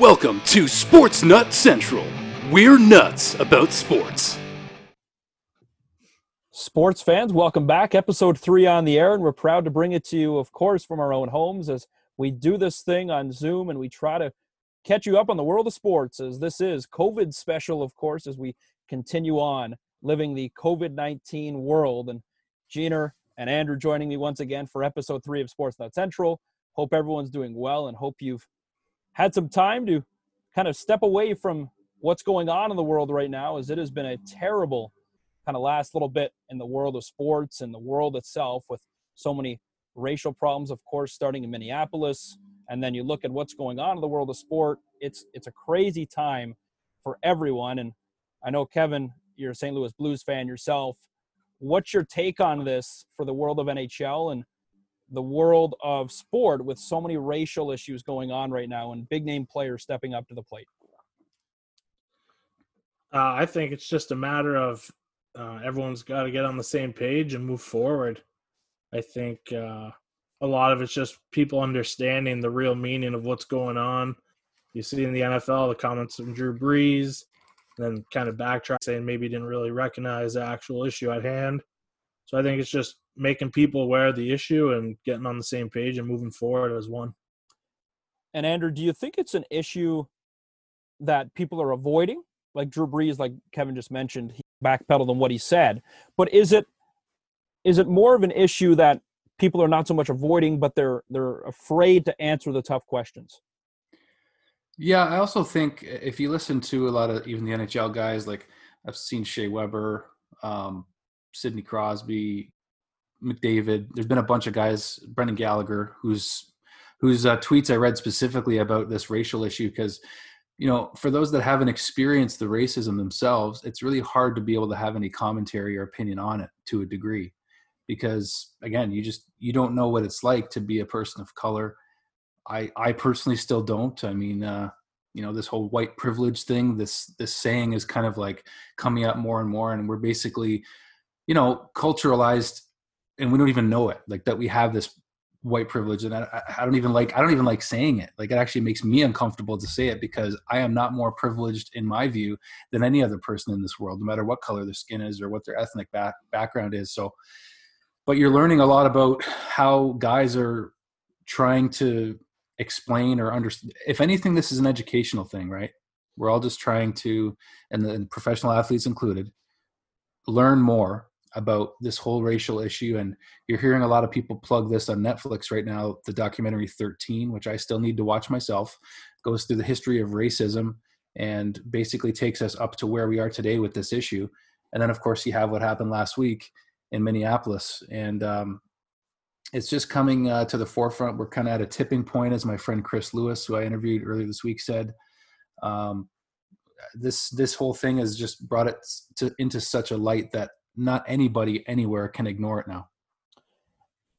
Welcome to Sports Nut Central. We're nuts about sports. Sports fans, welcome back. Episode three on the air, and we're proud to bring it to you, of course, from our own homes as we do this thing on Zoom and we try to catch you up on the world of sports as this is COVID special, of course, as we continue on living the COVID 19 world. And Jeaner and Andrew joining me once again for episode three of Sports Nut Central. Hope everyone's doing well and hope you've had some time to kind of step away from what's going on in the world right now, as it has been a terrible kind of last little bit in the world of sports and the world itself with so many racial problems, of course, starting in Minneapolis. And then you look at what's going on in the world of sport. It's it's a crazy time for everyone. And I know Kevin, you're a St. Louis Blues fan yourself. What's your take on this for the world of NHL and the world of sport with so many racial issues going on right now and big name players stepping up to the plate? Uh, I think it's just a matter of uh, everyone's got to get on the same page and move forward. I think uh, a lot of it's just people understanding the real meaning of what's going on. You see in the NFL the comments from Drew Brees, then kind of backtrack saying maybe he didn't really recognize the actual issue at hand. So I think it's just making people aware of the issue and getting on the same page and moving forward as one. And Andrew, do you think it's an issue that people are avoiding? Like Drew Brees, like Kevin just mentioned, he backpedaled on what he said. But is it is it more of an issue that people are not so much avoiding, but they're they're afraid to answer the tough questions? Yeah, I also think if you listen to a lot of even the NHL guys, like I've seen Shea Weber, um, Sidney Crosby, McDavid. There's been a bunch of guys, Brendan Gallagher, whose whose uh, tweets I read specifically about this racial issue because you know for those that haven't experienced the racism themselves it's really hard to be able to have any commentary or opinion on it to a degree because again you just you don't know what it's like to be a person of color i i personally still don't i mean uh you know this whole white privilege thing this this saying is kind of like coming up more and more and we're basically you know culturalized and we don't even know it like that we have this white privilege and I, I don't even like i don't even like saying it. Like it actually makes me uncomfortable to say it because i am not more privileged in my view than any other person in this world no matter what color their skin is or what their ethnic back, background is. So but you're learning a lot about how guys are trying to explain or understand if anything this is an educational thing right? We're all just trying to and the and professional athletes included learn more about this whole racial issue and you're hearing a lot of people plug this on netflix right now the documentary 13 which i still need to watch myself goes through the history of racism and basically takes us up to where we are today with this issue. And then of course you have what happened last week in minneapolis and um, it's just coming uh, to the forefront. We're kind of at a tipping point as my friend chris lewis who i interviewed earlier this week said. Um, this this whole thing has just brought it to, into such a light that not anybody anywhere can ignore it now.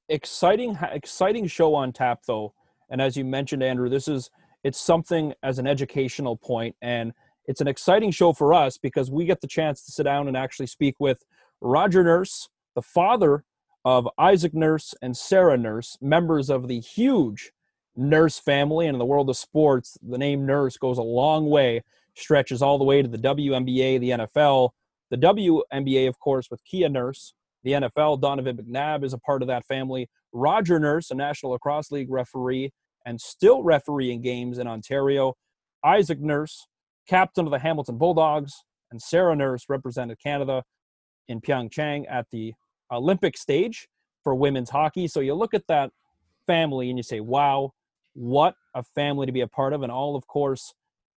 Exciting, exciting show on tap though, and as you mentioned, Andrew, this is it's something as an educational point, and it's an exciting show for us because we get the chance to sit down and actually speak with Roger Nurse, the father of Isaac Nurse and Sarah Nurse, members of the huge Nurse family. And in the world of sports, the name Nurse goes a long way, stretches all the way to the WNBA, the NFL, the WNBA, of course, with Kia Nurse. The NFL, Donovan McNabb is a part of that family. Roger Nurse, a National Lacrosse League referee and still refereeing games in Ontario. Isaac Nurse, captain of the Hamilton Bulldogs. And Sarah Nurse represented Canada in Pyeongchang at the Olympic stage for women's hockey. So you look at that family and you say, wow, what a family to be a part of. And all, of course,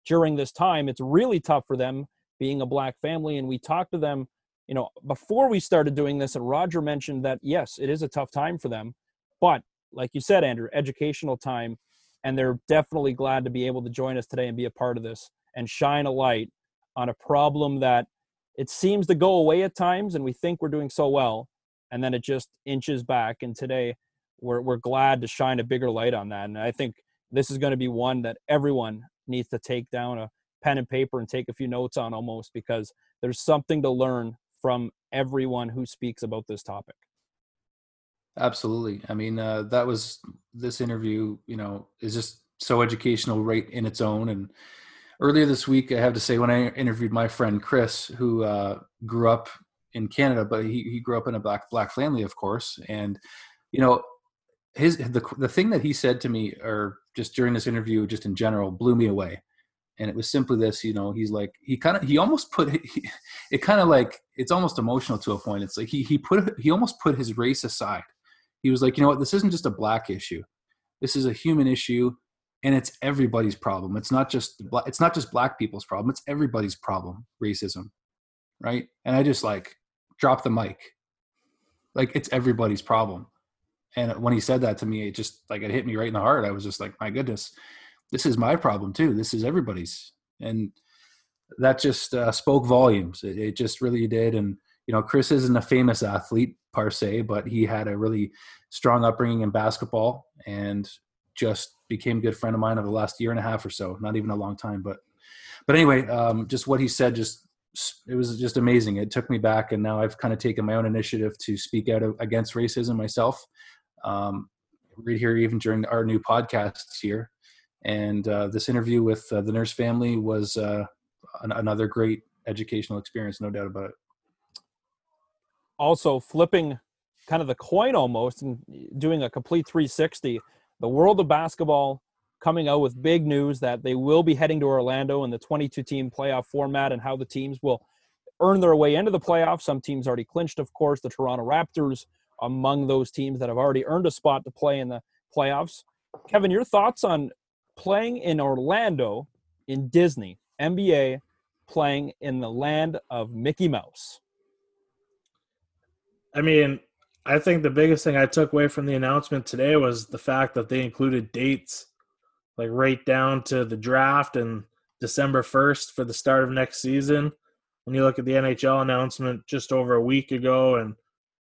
during this time, it's really tough for them being a black family. And we talked to them, you know, before we started doing this. And Roger mentioned that, yes, it is a tough time for them. But like you said, Andrew, educational time. And they're definitely glad to be able to join us today and be a part of this and shine a light on a problem that it seems to go away at times and we think we're doing so well and then it just inches back and today we're, we're glad to shine a bigger light on that and i think this is going to be one that everyone needs to take down a pen and paper and take a few notes on almost because there's something to learn from everyone who speaks about this topic. Absolutely. I mean, uh, that was this interview, you know, is just so educational right in its own. And earlier this week, I have to say, when I interviewed my friend Chris, who uh, grew up in Canada, but he, he grew up in a black black family, of course, and you know his the the thing that he said to me, or just during this interview, just in general, blew me away. And it was simply this, you know, he's like he kind of he almost put he, it kind of like it's almost emotional to a point. It's like he he put he almost put his race aside. He was like, you know what, this isn't just a black issue. This is a human issue and it's everybody's problem. It's not just it's not just black people's problem. It's everybody's problem. Racism, right? And I just like drop the mic. Like it's everybody's problem. And when he said that to me, it just like it hit me right in the heart. I was just like, my goodness, this is my problem too. This is everybody's. And that just uh, spoke volumes. It, it just really did. And you know, Chris isn't a famous athlete per se, but he had a really strong upbringing in basketball and just became a good friend of mine over the last year and a half or so. Not even a long time, but but anyway, um, just what he said just it was just amazing. It took me back, and now I've kind of taken my own initiative to speak out against racism myself. Um, right here, even during our new podcasts here, and uh, this interview with uh, the nurse family was uh, an- another great educational experience, no doubt about it. Also, flipping kind of the coin almost and doing a complete 360 the world of basketball coming out with big news that they will be heading to Orlando in the 22 team playoff format and how the teams will earn their way into the playoffs. Some teams already clinched, of course, the Toronto Raptors among those teams that have already earned a spot to play in the playoffs. Kevin, your thoughts on playing in Orlando in Disney, NBA playing in the land of Mickey Mouse? I mean, I think the biggest thing I took away from the announcement today was the fact that they included dates like right down to the draft and December 1st for the start of next season. When you look at the NHL announcement just over a week ago and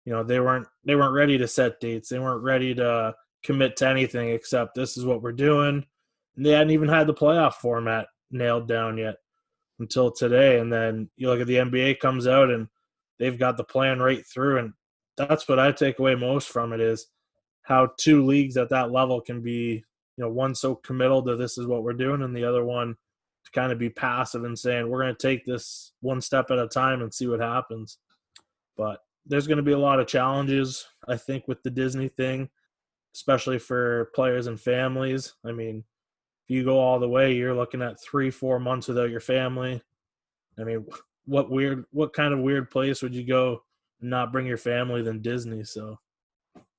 you know they weren't they weren't ready to set dates. They weren't ready to commit to anything except this is what we're doing. They hadn't even had the playoff format nailed down yet until today and then you look at the NBA comes out and they've got the plan right through and that's what I take away most from it is how two leagues at that level can be, you know, one so committal to this is what we're doing, and the other one to kind of be passive and saying we're going to take this one step at a time and see what happens. But there's going to be a lot of challenges, I think, with the Disney thing, especially for players and families. I mean, if you go all the way, you're looking at three, four months without your family. I mean, what weird, what kind of weird place would you go and not bring your family than Disney. So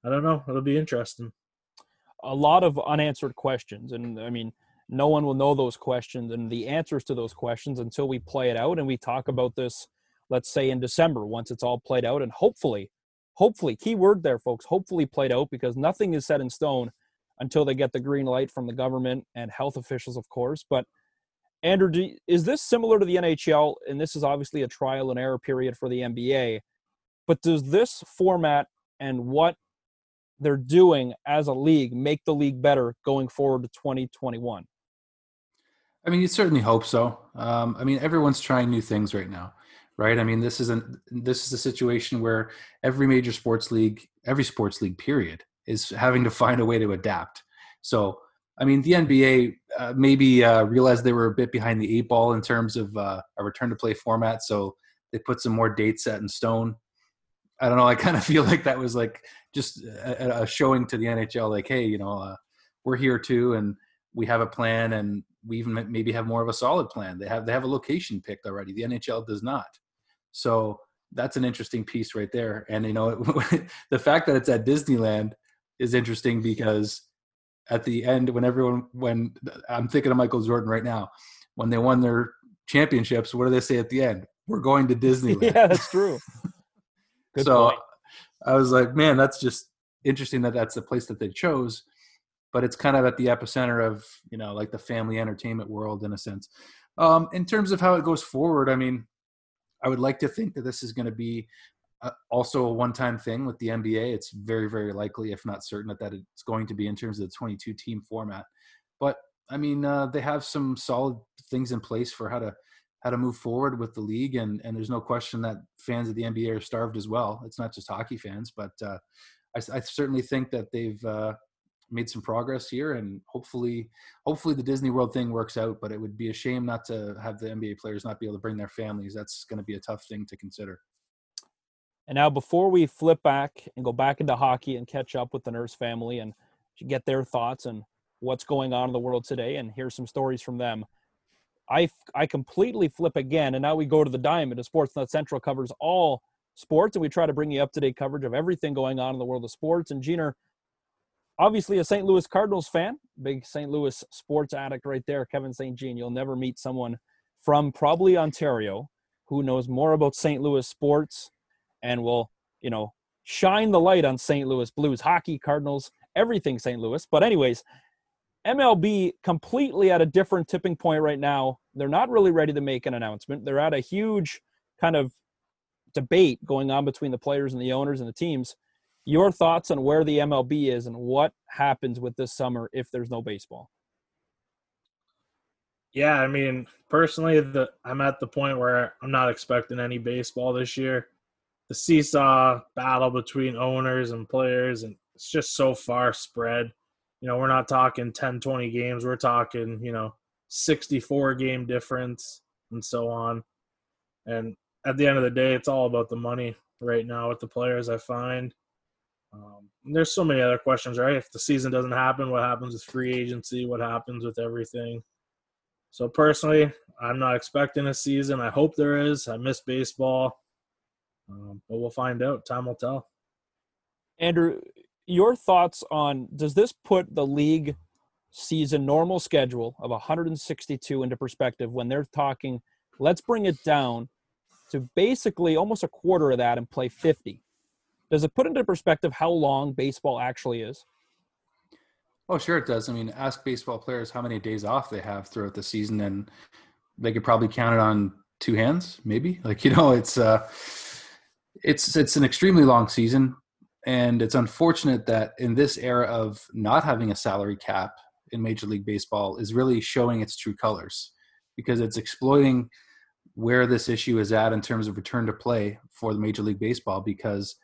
I don't know. It'll be interesting. A lot of unanswered questions. And I mean, no one will know those questions and the answers to those questions until we play it out and we talk about this, let's say in December, once it's all played out. And hopefully, hopefully, key word there, folks, hopefully played out because nothing is set in stone until they get the green light from the government and health officials, of course. But Andrew, do, is this similar to the NHL? And this is obviously a trial and error period for the NBA. But does this format and what they're doing as a league make the league better going forward to 2021? I mean, you certainly hope so. Um, I mean, everyone's trying new things right now, right? I mean, this isn't this is a situation where every major sports league, every sports league, period, is having to find a way to adapt. So, I mean, the NBA uh, maybe uh, realized they were a bit behind the eight ball in terms of uh, a return to play format, so they put some more dates set in stone. I don't know. I kind of feel like that was like just a, a showing to the NHL, like, hey, you know, uh, we're here too, and we have a plan, and we even maybe have more of a solid plan. They have they have a location picked already. The NHL does not. So that's an interesting piece right there. And you know, the fact that it's at Disneyland is interesting because at the end, when everyone, when I'm thinking of Michael Jordan right now, when they won their championships, what do they say at the end? We're going to Disneyland. yeah, that's true. So point. I was like, man, that's just interesting that that's the place that they chose. But it's kind of at the epicenter of you know like the family entertainment world in a sense. Um, in terms of how it goes forward, I mean, I would like to think that this is going to be also a one-time thing with the NBA. It's very, very likely, if not certain, that, that it's going to be in terms of the 22-team format. But I mean, uh, they have some solid things in place for how to how to move forward with the league. And, and there's no question that fans of the NBA are starved as well. It's not just hockey fans, but uh, I, I, certainly think that they've uh, made some progress here, and hopefully, hopefully the Disney World thing works out. But it would be a shame not to have the NBA players not be able to bring their families. That's going to be a tough thing to consider. And now, before we flip back and go back into hockey and catch up with the Nurse family and get their thoughts and what's going on in the world today and hear some stories from them. I, I completely flip again, and now we go to the diamond. Sports Nut Central covers all sports, and we try to bring you up to date coverage of everything going on in the world of sports. And Jeaner, obviously a St. Louis Cardinals fan, big St. Louis sports addict right there, Kevin St. Jean. You'll never meet someone from probably Ontario who knows more about St. Louis sports and will, you know, shine the light on St. Louis Blues hockey, Cardinals, everything St. Louis. But anyways, MLB completely at a different tipping point right now. They're not really ready to make an announcement. They're at a huge kind of debate going on between the players and the owners and the teams. Your thoughts on where the MLB is and what happens with this summer if there's no baseball? Yeah, I mean, personally, the I'm at the point where I'm not expecting any baseball this year. The seesaw battle between owners and players, and it's just so far spread you know, we're not talking 10, 20 games. We're talking, you know, 64 game difference and so on. And at the end of the day, it's all about the money right now with the players, I find. Um, there's so many other questions, right? If the season doesn't happen, what happens with free agency? What happens with everything? So personally, I'm not expecting a season. I hope there is. I miss baseball, um, but we'll find out. Time will tell. Andrew, your thoughts on does this put the league season normal schedule of 162 into perspective when they're talking let's bring it down to basically almost a quarter of that and play 50 does it put into perspective how long baseball actually is oh sure it does i mean ask baseball players how many days off they have throughout the season and they could probably count it on two hands maybe like you know it's uh it's it's an extremely long season and it's unfortunate that in this era of not having a salary cap in Major League Baseball is really showing its true colors because it's exploiting where this issue is at in terms of return to play for the Major League Baseball because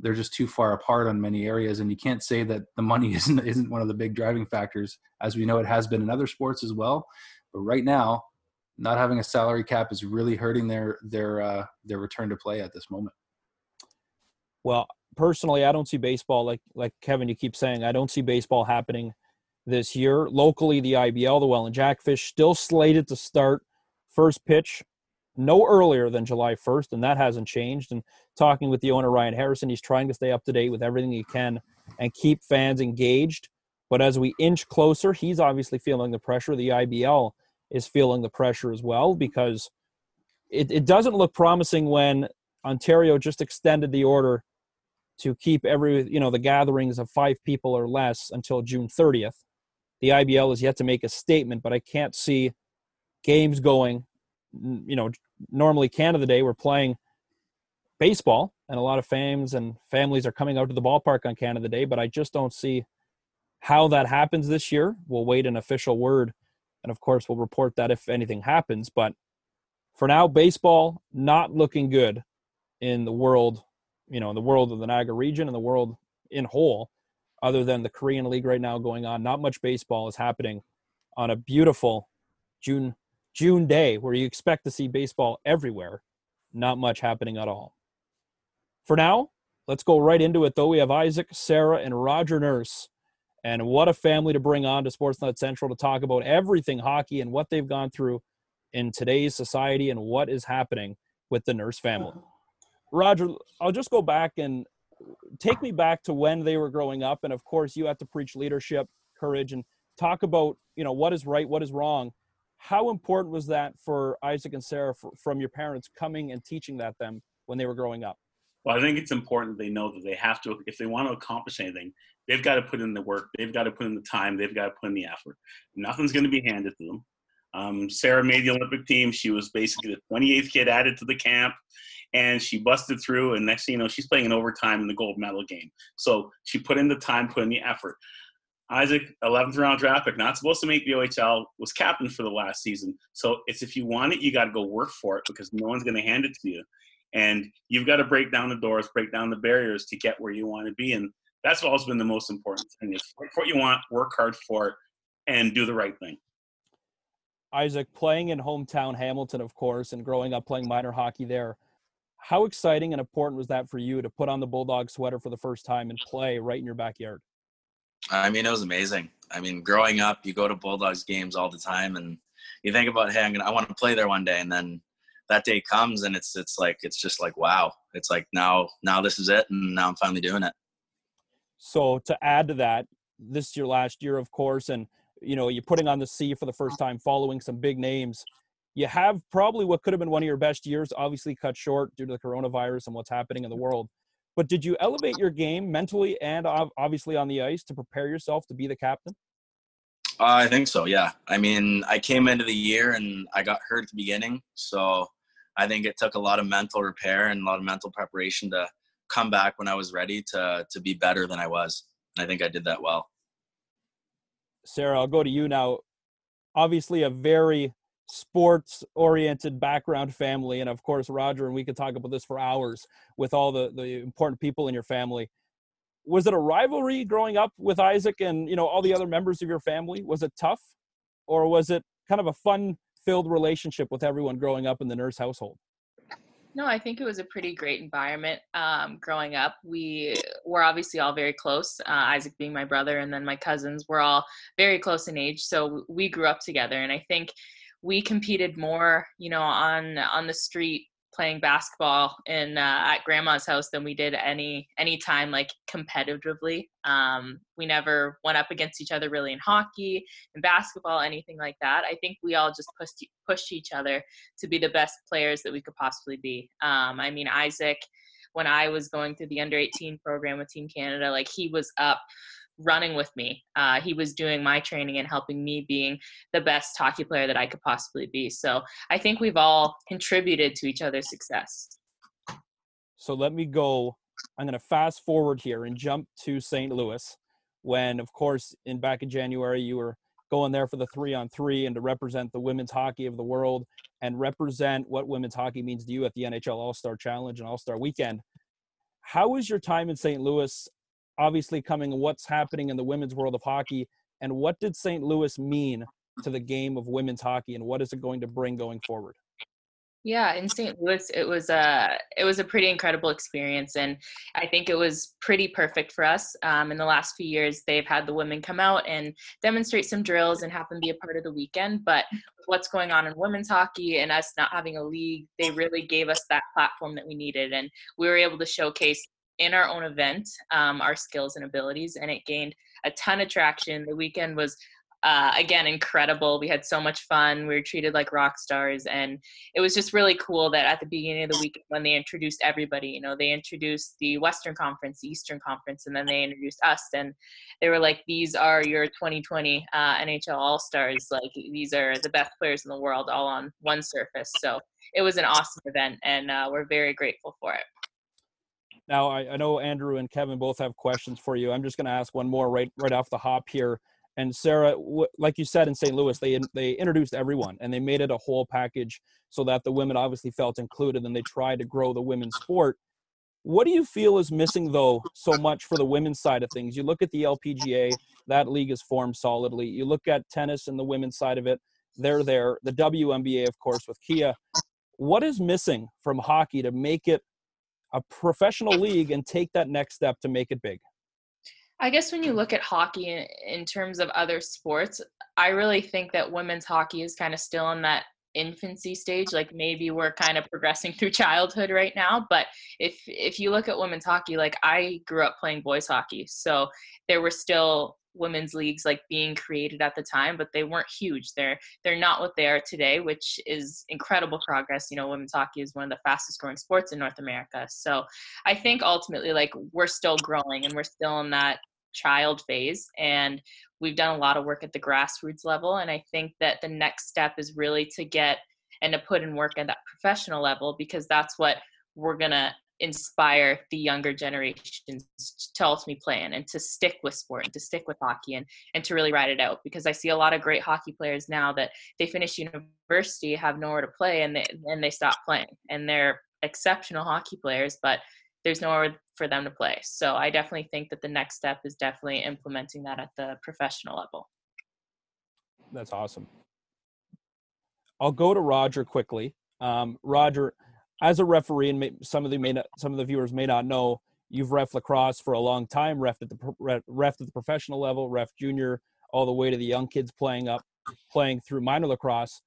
they're just too far apart on many areas and you can't say that the money isn't isn't one of the big driving factors. As we know it has been in other sports as well but right now not having a salary cap is really hurting their their uh, their return to play at this moment well personally, I don't see baseball like like Kevin. You keep saying I don't see baseball happening this year. Locally, the IBL, the Welland Jackfish, still slated to start first pitch no earlier than July 1st, and that hasn't changed. And talking with the owner Ryan Harrison, he's trying to stay up to date with everything he can and keep fans engaged. But as we inch closer, he's obviously feeling the pressure. The IBL is feeling the pressure as well because it, it doesn't look promising when Ontario just extended the order to keep every you know the gatherings of five people or less until June 30th. The IBL is yet to make a statement, but I can't see games going. You know, normally Canada Day we're playing baseball, and a lot of fans and families are coming out to the ballpark on Canada Day, but I just don't see how that happens this year. We'll wait an official word, and of course we'll report that if anything happens. But for now, baseball not looking good in the world you know in the world of the Niagara region and the world in whole, other than the Korean League right now going on. Not much baseball is happening on a beautiful June June day where you expect to see baseball everywhere. Not much happening at all. For now, let's go right into it though. We have Isaac, Sarah, and Roger Nurse. And what a family to bring on to Sports Nut Central to talk about everything hockey and what they've gone through in today's society and what is happening with the Nurse family. Roger, I'll just go back and take me back to when they were growing up, and of course, you have to preach leadership, courage, and talk about you know what is right, what is wrong. How important was that for Isaac and Sarah for, from your parents coming and teaching that them when they were growing up? Well, I think it's important they know that they have to, if they want to accomplish anything, they've got to put in the work, they've got to put in the time, they've got to put in the effort. Nothing's going to be handed to them. Um, Sarah made the Olympic team. She was basically the 28th kid added to the camp and she busted through. And next thing you know, she's playing in overtime in the gold medal game. So she put in the time, put in the effort. Isaac, 11th round draft pick, not supposed to make the OHL, was captain for the last season. So it's if you want it, you got to go work for it because no one's going to hand it to you. And you've got to break down the doors, break down the barriers to get where you want to be. And That's always been the most important thing: is work what you want, work hard for it, and do the right thing. Isaac, playing in hometown Hamilton, of course, and growing up playing minor hockey there, how exciting and important was that for you to put on the Bulldog sweater for the first time and play right in your backyard? I mean, it was amazing. I mean, growing up, you go to Bulldogs games all the time, and you think about, hey, I'm gonna, I want to play there one day, and then that day comes, and it's it's like it's just like wow, it's like now now this is it, and now I'm finally doing it. So to add to that, this is your last year, of course, and you know you're putting on the C for the first mm. time, following some big names. You have probably what could have been one of your best years, obviously cut short due to the coronavirus and what's happening in the world. But did you elevate your game mentally and obviously on the ice to prepare yourself to be the captain? Uh, I think so. Yeah. I mean, I came into the year and I got hurt at the beginning, so I think it took a lot of mental repair and a lot of mental preparation to come back when I was ready to to be better than I was. And I think I did that well. Sarah, I'll go to you now. Obviously, a very sports oriented background family and of course roger and we could talk about this for hours with all the the important people in your family was it a rivalry growing up with isaac and you know all the other members of your family was it tough or was it kind of a fun filled relationship with everyone growing up in the nurse household no, I think it was a pretty great environment um, growing up. We were obviously all very close, uh, Isaac being my brother, and then my cousins were all very close in age. So we grew up together. And I think we competed more, you know, on on the street playing basketball in uh, at grandma's house than we did any any time like competitively. Um, we never went up against each other really in hockey and basketball, anything like that. I think we all just pushed pushed each other to be the best players that we could possibly be. Um, I mean, Isaac, when I was going through the under 18 program with Team Canada, like he was up running with me. Uh, he was doing my training and helping me being the best hockey player that I could possibly be. So I think we've all contributed to each other's success. So let me go. I'm going to fast forward here and jump to St. Louis when, of course, in back in January, you were going there for the three on three and to represent the women's hockey of the world and represent what women's hockey means to you at the NHL All Star Challenge and All Star Weekend. How was your time in St. Louis obviously coming what's happening in the women's world of hockey and what did St. Louis mean to the game of women's hockey and what is it going to bring going forward? Yeah, in St. Louis, it was a it was a pretty incredible experience, and I think it was pretty perfect for us. Um, in the last few years, they've had the women come out and demonstrate some drills and have them be a part of the weekend. But what's going on in women's hockey and us not having a league, they really gave us that platform that we needed, and we were able to showcase in our own event um, our skills and abilities, and it gained a ton of traction. The weekend was uh, again incredible. We had so much fun. We were treated like rock stars, and it was just really cool that at the beginning of the week when they introduced everybody, you know, they introduced the Western Conference, the Eastern Conference, and then they introduced us, and they were like, "These are your 2020 uh, NHL All Stars. Like these are the best players in the world, all on one surface." So it was an awesome event, and uh, we're very grateful for it. Now, I, I know Andrew and Kevin both have questions for you. I'm just going to ask one more right right off the hop here. And Sarah, w- like you said in St. Louis, they they introduced everyone and they made it a whole package so that the women obviously felt included and they tried to grow the women's sport. What do you feel is missing though so much for the women's side of things? You look at the LPGA, that league is formed solidly. You look at tennis and the women's side of it, they're there. The WNBA, of course, with Kia. What is missing from hockey to make it a professional league and take that next step to make it big? I guess when you look at hockey in, terms of other sports, I really think that women's hockey is kind of still in that infancy stage like maybe we're kind of progressing through childhood right now but if if you look at women's hockey like i grew up playing boys hockey so there were still women's leagues like being created at the time but they weren't huge. They're they're not what they are today which is incredible progress. You know women's hockey is one of the fastest growing sports in north america. So i think ultimately like we're still growing and we're still in that child phase and we've done a lot of work at the grassroots level and i think that the next step is really to get and to put in work at that professional level because that's what we're going to inspire the younger generations to ultimately play in and to stick with sport and to stick with hockey and, and to really ride it out because I see a lot of great hockey players now that they finish university have nowhere to play and they and they stop playing and they're exceptional hockey players but there's nowhere for them to play. So I definitely think that the next step is definitely implementing that at the professional level. That's awesome. I'll go to Roger quickly. Um, Roger, as a referee, and some of the may not, some of the viewers may not know, you've ref lacrosse for a long time. Ref at the ref at the professional level, ref junior, all the way to the young kids playing up, playing through minor lacrosse.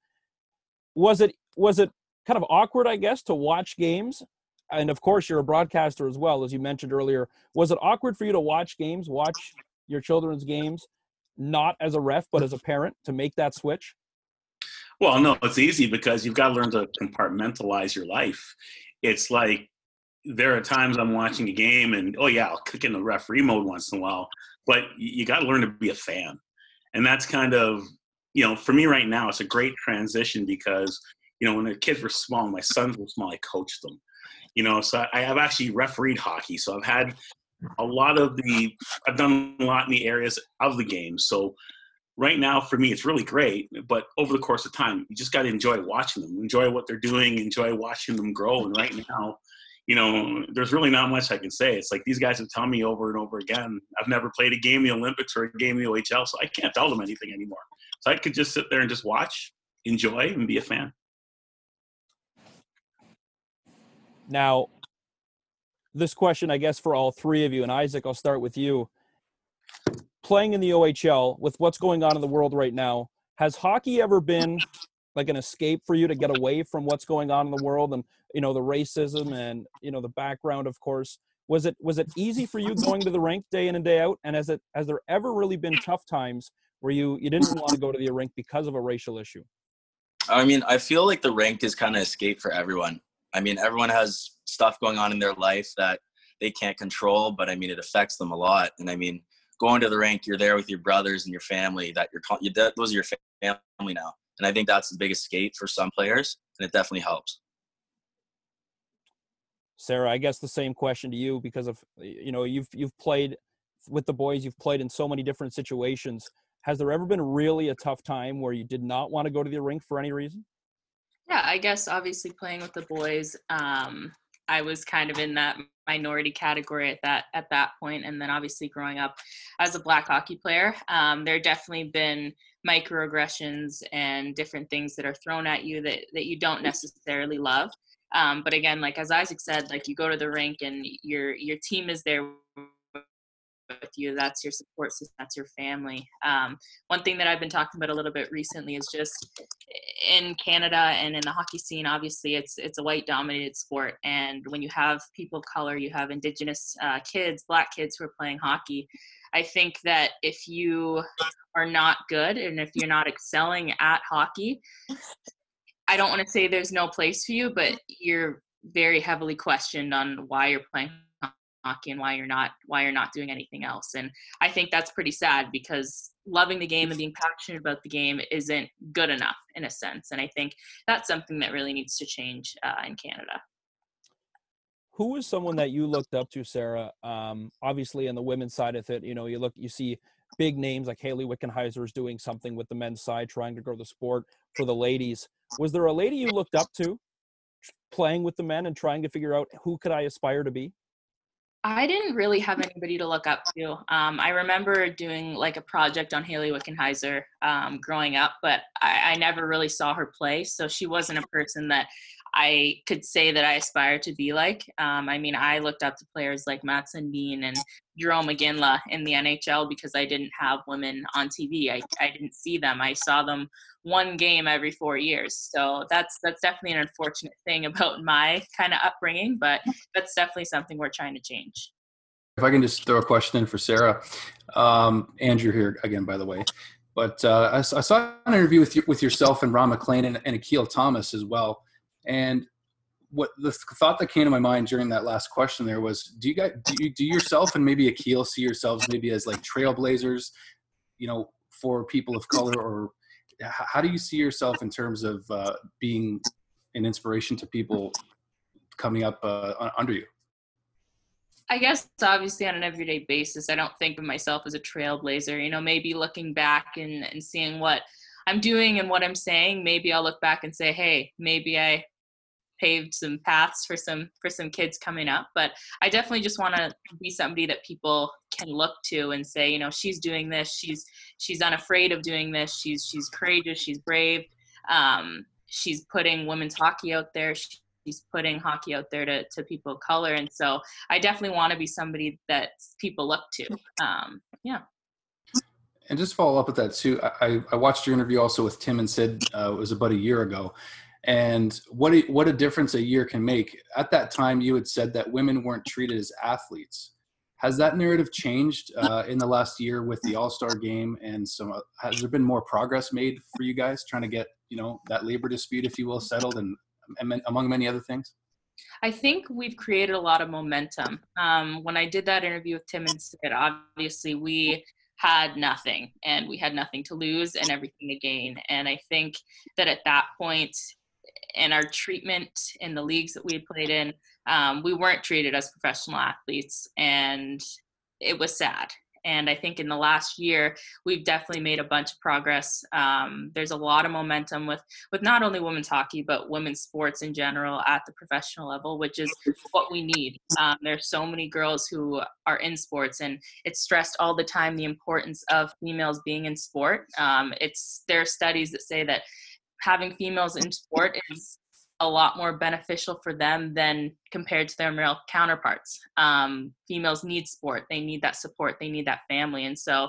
Was it was it kind of awkward, I guess, to watch games? And of course, you're a broadcaster as well, as you mentioned earlier. Was it awkward for you to watch games, watch your children's games, not as a ref but as a parent, to make that switch? Well, no, it's easy because you've got to learn to compartmentalize your life. It's like there are times I'm watching a game and oh yeah, I'll click in the referee mode once in a while, but you got to learn to be a fan, and that's kind of you know for me right now it's a great transition because you know when the kids were small, my sons were small, I coached them, you know, so I have actually refereed hockey, so I've had a lot of the I've done a lot in the areas of the game, so right now for me it's really great but over the course of time you just got to enjoy watching them enjoy what they're doing enjoy watching them grow. And right now you know there's really not much i can say. It's like these guys have told me over and over again i've never played a game in the olympics or a game in the ohl so i can't tell them anything anymore. So i could just sit there and just watch enjoy and be a fan. Now this question i guess for all three of you and isaac i'll start with you playing in the OHL with what's going on in the world right now, has hockey ever been like an escape for you to get away from what's going on in the world and you know the racism and you know the background of course? Was it was it easy for you going to the rink day in and day out? And has it has there ever really been tough times where you you didn't want to go to the rink because of a racial issue? I mean i feel like the rink is kind of escape for everyone. I mean everyone has stuff going on in their life that they can't control but i mean it affects them a lot. And i mean going to the rink, you're there with your brothers and your family. That you're you, those are your family now, and I think that's the biggest escape for some players, and it definitely helps. Sarah, I guess the same question to you because of you know you've you've played with the boys, you've played in so many different situations. Has there ever been really a tough time where you did not want to go to the rink for any reason? Yeah, I guess obviously playing with the boys, um, I was kind of in that minority category at that at that point and then obviously growing up as a black hockey player um, there definitely been microaggressions and different things that are thrown at you that, that you don't necessarily love um, but again like as isaac said like you go to the rink and your your team is there with you that's your support system that's your family. Um, one thing that i've been talking about a little bit recently is just in canada and in the hockey scene obviously it's it's a white dominated sport and when you have people of color you have indigenous uh, kids black kids who are playing hockey i think that if you are not good and if you're not excelling at hockey i don't want to say there's no place for you but you're very heavily questioned on why you're playing and why you're not why you're not doing anything else. And i think that's pretty sad because loving the game and being passionate about the game isn't good enough in a sense. And i think that's something that really needs to change uh, in canada. Who is someone that you looked up to sarah? Um, obviously on the women's side of it you know you look you see big names like hayley wickenheiser is doing something with the men's side trying to grow the sport for the ladies. Was there a lady you looked up to playing with the men and trying to figure out who could i aspire to be I didn't really have anybody to look up to. Um, I remember doing like a project on Hayley Wickenheiser um, growing up, but I, I, never really saw her play. So she wasn't a person that I could say that I aspire to be like. Um, I mean, I looked up to players like Mats Sundin and Jerome Iginla in the NHL because I didn't have women on TV. I, I didn't see them. I saw them one game every four years. So that's that's definitely an unfortunate thing about my kind of upbringing, but that's definitely something we're trying to change. If I can just throw a question in for Sarah, um, Andrew here again, by the way. But uh, I, I, saw an interview with you, with yourself and Ron MacLean and, and Akil Thomas as well. And what the thought that came to my mind during that last question there was, do you guys, do you, do yourself and maybe Akil see yourselves maybe as like trailblazers, you know, for people of color or how do you see yourself in terms of uh, being an inspiration to people coming up uh, under you? I guess obviously on an everyday basis, I don't think of myself as a trailblazer. You know, maybe looking back and, and seeing what I'm doing and what I'm saying, maybe I'll look back and say, hey, maybe I paved some paths for some for some kids coming up. But I definitely just want to be somebody that people can look to and say, you know, she's doing this. She's she's unafraid of doing this. She's she's courageous. She's brave. Um, she's putting women's hockey out there. she's putting hockey out there to, to people of color. And so I definitely want to be somebody that people look to. Um, yeah. And just follow up with that too. I, I watched your interview also with Tim and Sid. Uh, it was about a year ago, and what a, what a difference a year can make. At that time, you had said that women weren't treated as athletes. Has that narrative changed uh, in the last year with the All Star Game? And so, uh, has there been more progress made for you guys trying to get you know that labor dispute, if you will, settled, and, and among many other things? I think we've created a lot of momentum. Um, when I did that interview with Tim and Sid, obviously we had nothing and we had nothing to lose and everything to gain. And I think that at that point, in our treatment in the leagues that we played in, um, we weren't treated as professional athletes, and it was sad. And I think in the last year, we've definitely made a bunch of progress. Um, there's a lot of momentum with with not only women's hockey but women's sports in general at the professional level, which is what we need. Um, there's so many girls who are in sports, and it's stressed all the time the importance of females being in sport. Um, it's there are studies that say that having females in sport is a lot more beneficial for them than compared to their male counterparts. Um, females need sport, they need that support, they need that family. And so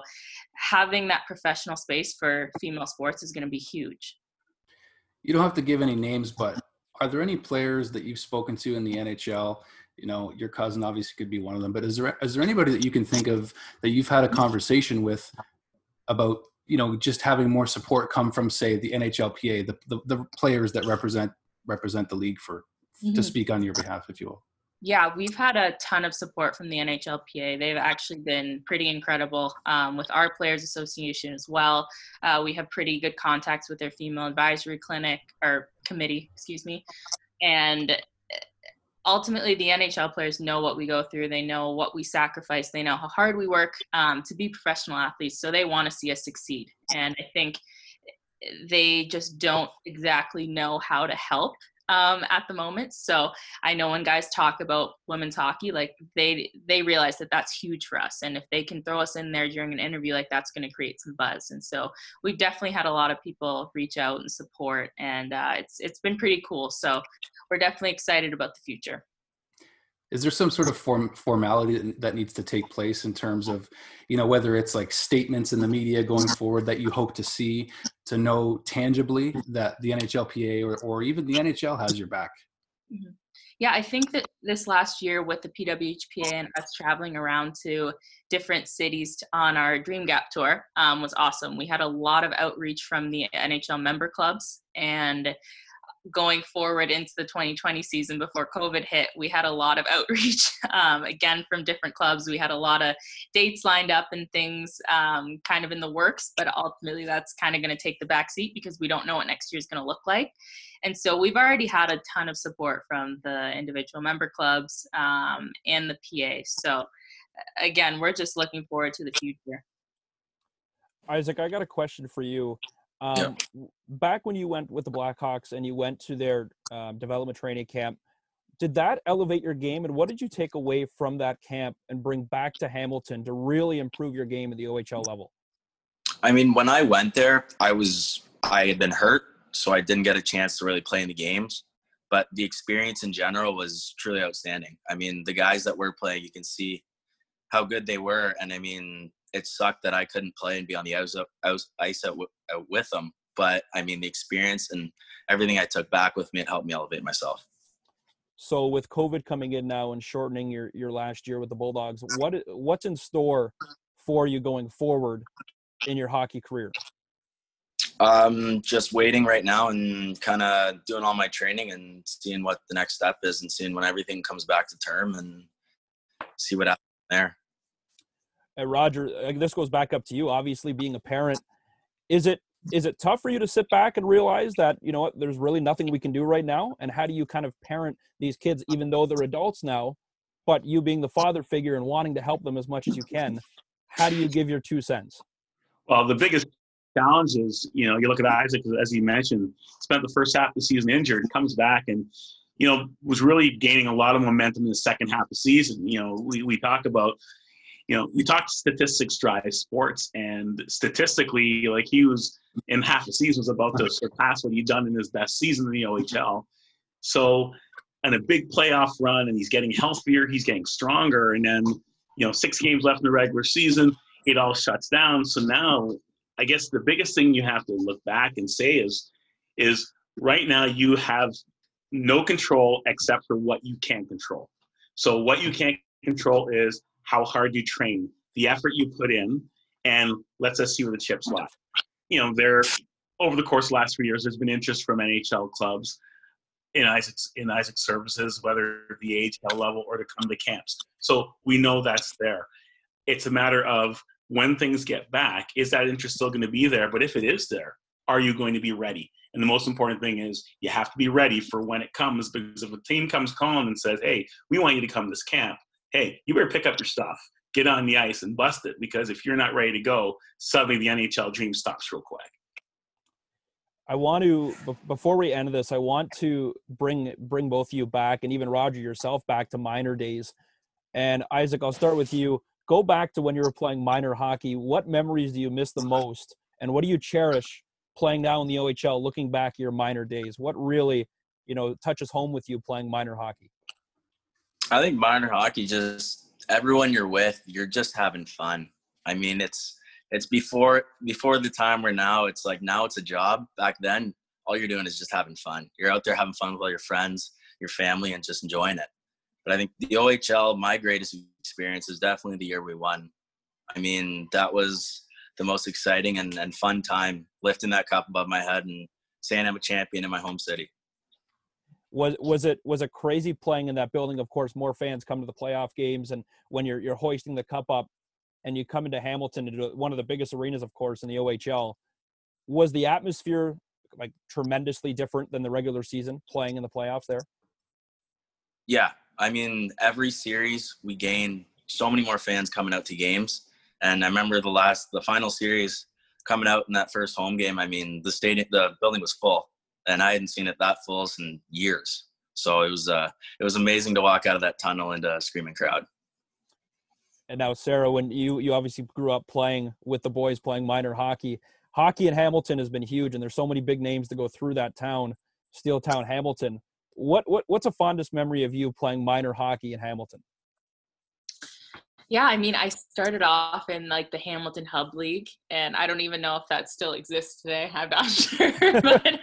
having that professional space for female sports is going to be huge. You don't have to give any names, but are there any players that you've spoken to in the NHL? You know, your cousin obviously could be one of them, but is there is there anybody that you can think of that you've had a conversation with about you know just having more support come from say the NHLPA, the the, the players that represent represent the league for mm-hmm. to speak on your behalf, if you will. Yeah, we've had a ton of support from the NHLPA. They've actually been pretty incredible um, with our Players Association as well. Uh, we have pretty good contacts with their female advisory clinic or committee, excuse me. And ultimately, the NHL players know what we go through. They know what we sacrifice. They know how hard we work um, to be professional athletes. So they want to see us succeed. And I think they just don't exactly know how to help um, at the moment. So I know when guys talk about women's hockey, like they they realize that that's huge for us, and if they can throw us in there during an interview, like that's going to create some buzz. And so we've definitely had a lot of people reach out and support, and uh, it's it's been pretty cool. So we're definitely excited about the future is there some sort of form formality that needs to take place in terms of you know whether it's like statements in the media going forward that you hope to see to know tangibly that the nhlpa or, or even the nhl has your back mm-hmm. yeah i think that this last year with the pwhpa and us traveling around to different cities on our dream gap tour um, was awesome we had a lot of outreach from the nhl member clubs and going forward into the 2020 season before COVID hit, we had a lot of outreach um, again from different clubs. We had a lot of dates lined up and things um, kind of in the works, but ultimately that's kind of going to take the back seat because we don't know what next year is going to look like. And so we've already had a ton of support from the individual member clubs um, and the PA. So again, we're just looking forward to the future. Isaac, I got a question for you. Um, yeah. Back when you went with the Blackhawks and you went to their um, development training camp, did that elevate your game? And what did you take away from that camp and bring back to Hamilton to really improve your game at the OHL level? I mean, when I went there, I was I had been hurt, so I didn't get a chance to really play in the games. But the experience in general was truly outstanding. I mean, the guys that were playing, you can see how good they were, and I mean, it sucked that I couldn't play and be on the ice, ice out, out with them. But I mean, the experience and everything I took back with me, it helped me elevate myself. So with COVID coming in now and shortening your, your last year with the Bulldogs, what what's in store for you going forward in your hockey career? Um, just waiting right now and kind of doing all my training and seeing what the next step is and seeing when everything comes back to term and see what happens there. Roger, uh, this goes back up to you. Obviously, being a parent, is it is it tough for you to sit back and realize that you know what there's really nothing we can do right now? And how do you kind of parent these kids, even though they're adults now, but you being the father figure and wanting to help them as much as you can? How do you give your two cents? Well, the biggest challenge is, you know, you look at Isaac, as you mentioned, spent the first half of the season injured, comes back and you know, was really gaining a lot of momentum in the second half of the season. You know, we, we talk about, you know, we talk statistics drive sports, and statistically, like he was in half the season was about to surpass what he'd done in his best season in the OHL. So, and a big playoff run, and he's getting healthier, he's getting stronger, and then you know, six games left in the regular season, it all shuts down. So now, I guess the biggest thing you have to look back and say is, is right now you have no control except for what you can control. So what you can't control is how hard you train, the effort you put in, and lets us see where the chips lie. You know, there over the course of the last few years, there's been interest from NHL clubs in Isaac's in Isaac services, whether the AHL level or to come to camps. So we know that's there. It's a matter of when things get back, is that interest still going to be there? But if it is there, are you going to be ready? And the most important thing is you have to be ready for when it comes because if a team comes calling and says, hey, we want you to come to this camp, hey, you better pick up your stuff, get on the ice and bust it because if you're not ready to go, suddenly the NHL dream stops real quick. I want to before we end this, I want to bring bring both of you back and even Roger yourself back to minor days. And Isaac, I'll start with you. Go back to when you were playing minor hockey. What memories do you miss the most, and what do you cherish playing now in the OHL, looking back your minor days? What really, you know, touches home with you playing minor hockey? I think minor hockey just everyone you're with, you're just having fun. I mean, it's it's before before the time where now it's like now it's a job. Back then, all you're doing is just having fun. You're out there having fun with all your friends, your family, and just enjoying it. But I think the OHL, my greatest experience is definitely the year we won. I mean, that was the most exciting and, and fun time lifting that cup above my head and saying I'm a champion in my home city. Was was it was it crazy playing in that building? Of course, more fans come to the playoff games, and when you're you're hoisting the cup up, and you come into Hamilton, into one of the biggest arenas, of course, in the OHL. Was the atmosphere like tremendously different than the regular season playing in the playoffs there? Yeah, I mean, every series we gain so many more fans coming out to games and I remember the last, the final series coming out in that first home game. I mean, the stadium, the building was full, and I hadn't seen it that full in years. So it was, uh, it was amazing to walk out of that tunnel into a screaming crowd. And now, Sarah, when you you obviously grew up playing with the boys, playing minor hockey, hockey in Hamilton has been huge, and there's so many big names to go through that town, Steel Town, Hamilton. What what what's a fondest memory of you playing minor hockey in Hamilton? Yeah, I mean, I started off in like the Hamilton Hub League, and I don't even know if that still exists today. I'm not sure, but